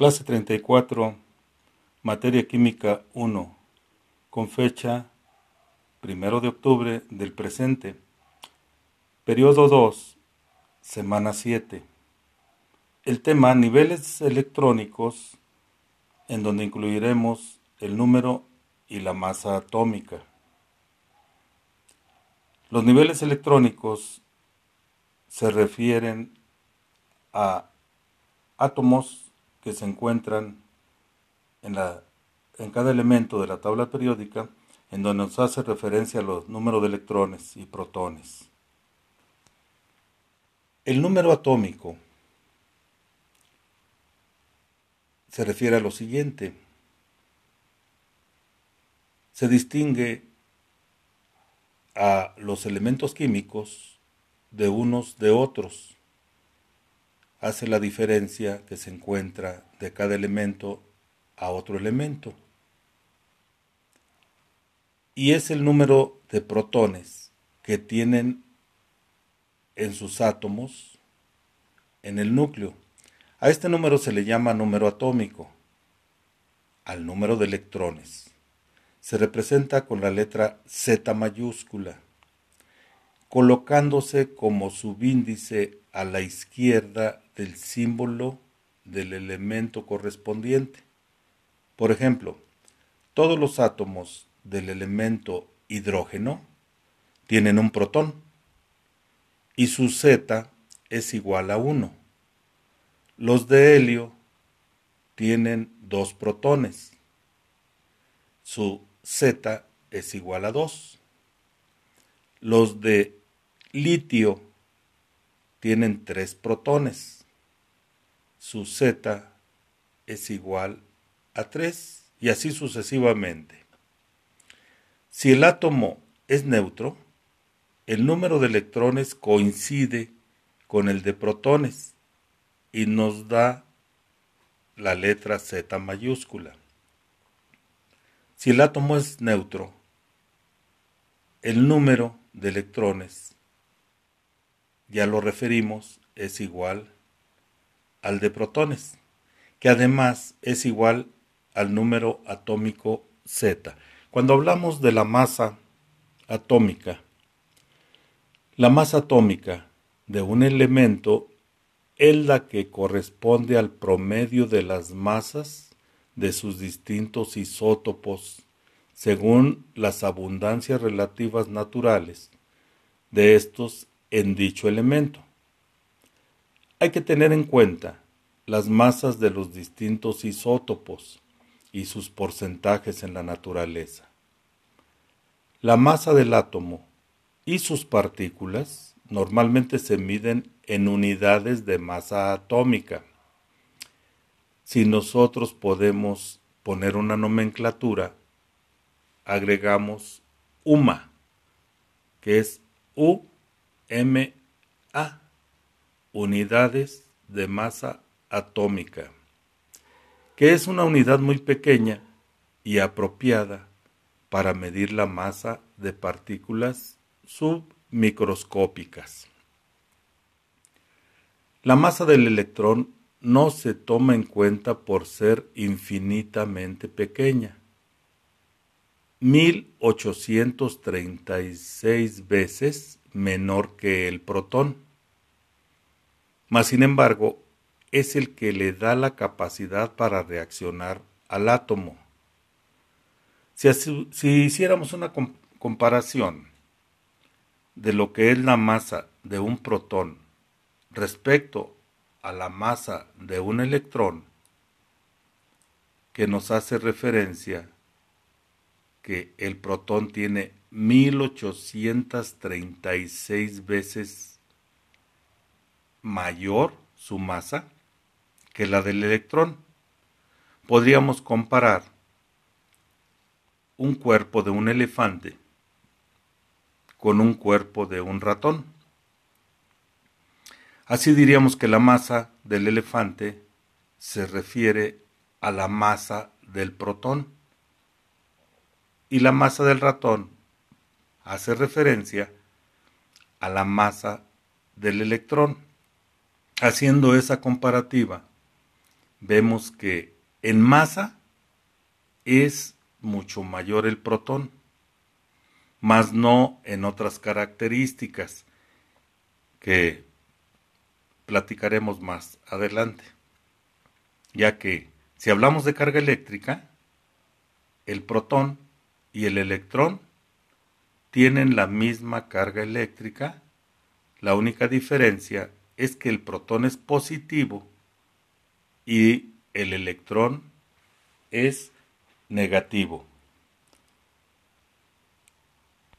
Clase 34, Materia Química 1, con fecha 1 de octubre del presente. Periodo 2, semana 7. El tema niveles electrónicos, en donde incluiremos el número y la masa atómica. Los niveles electrónicos se refieren a átomos que se encuentran en, la, en cada elemento de la tabla periódica, en donde nos hace referencia a los números de electrones y protones. El número atómico se refiere a lo siguiente. Se distingue a los elementos químicos de unos de otros hace la diferencia que se encuentra de cada elemento a otro elemento. Y es el número de protones que tienen en sus átomos en el núcleo. A este número se le llama número atómico, al número de electrones. Se representa con la letra Z mayúscula, colocándose como subíndice a la izquierda del símbolo del elemento correspondiente. Por ejemplo, todos los átomos del elemento hidrógeno tienen un protón y su Z es igual a 1. Los de helio tienen dos protones. Su Z es igual a 2. Los de litio tienen tres protones su Z es igual a 3 y así sucesivamente. Si el átomo es neutro, el número de electrones coincide con el de protones y nos da la letra Z mayúscula. Si el átomo es neutro, el número de electrones, ya lo referimos, es igual al de protones, que además es igual al número atómico Z. Cuando hablamos de la masa atómica, la masa atómica de un elemento es la que corresponde al promedio de las masas de sus distintos isótopos según las abundancias relativas naturales de estos en dicho elemento. Hay que tener en cuenta las masas de los distintos isótopos y sus porcentajes en la naturaleza. La masa del átomo y sus partículas normalmente se miden en unidades de masa atómica. Si nosotros podemos poner una nomenclatura, agregamos UMA, que es U-M-A unidades de masa atómica, que es una unidad muy pequeña y apropiada para medir la masa de partículas submicroscópicas. La masa del electrón no se toma en cuenta por ser infinitamente pequeña. 1836 veces menor que el protón mas sin embargo es el que le da la capacidad para reaccionar al átomo. Si, hiciéramos una comparación de lo que es la masa de un protón respecto a la masa de un electrón, que nos hace referencia que el protón tiene 1836 veces mayor su masa que la del electrón. Podríamos comparar un cuerpo de un elefante con un cuerpo de un ratón. Así diríamos que la masa del elefante se refiere a la masa del protón y la masa del ratón hace referencia a la masa del electrón. Haciendo esa comparativa, vemos que en masa es mucho mayor el protón, más no en otras características que platicaremos más adelante, ya que si hablamos de carga eléctrica, el protón y el electrón tienen la misma carga eléctrica, la única diferencia es que el protón es positivo y el electrón es negativo.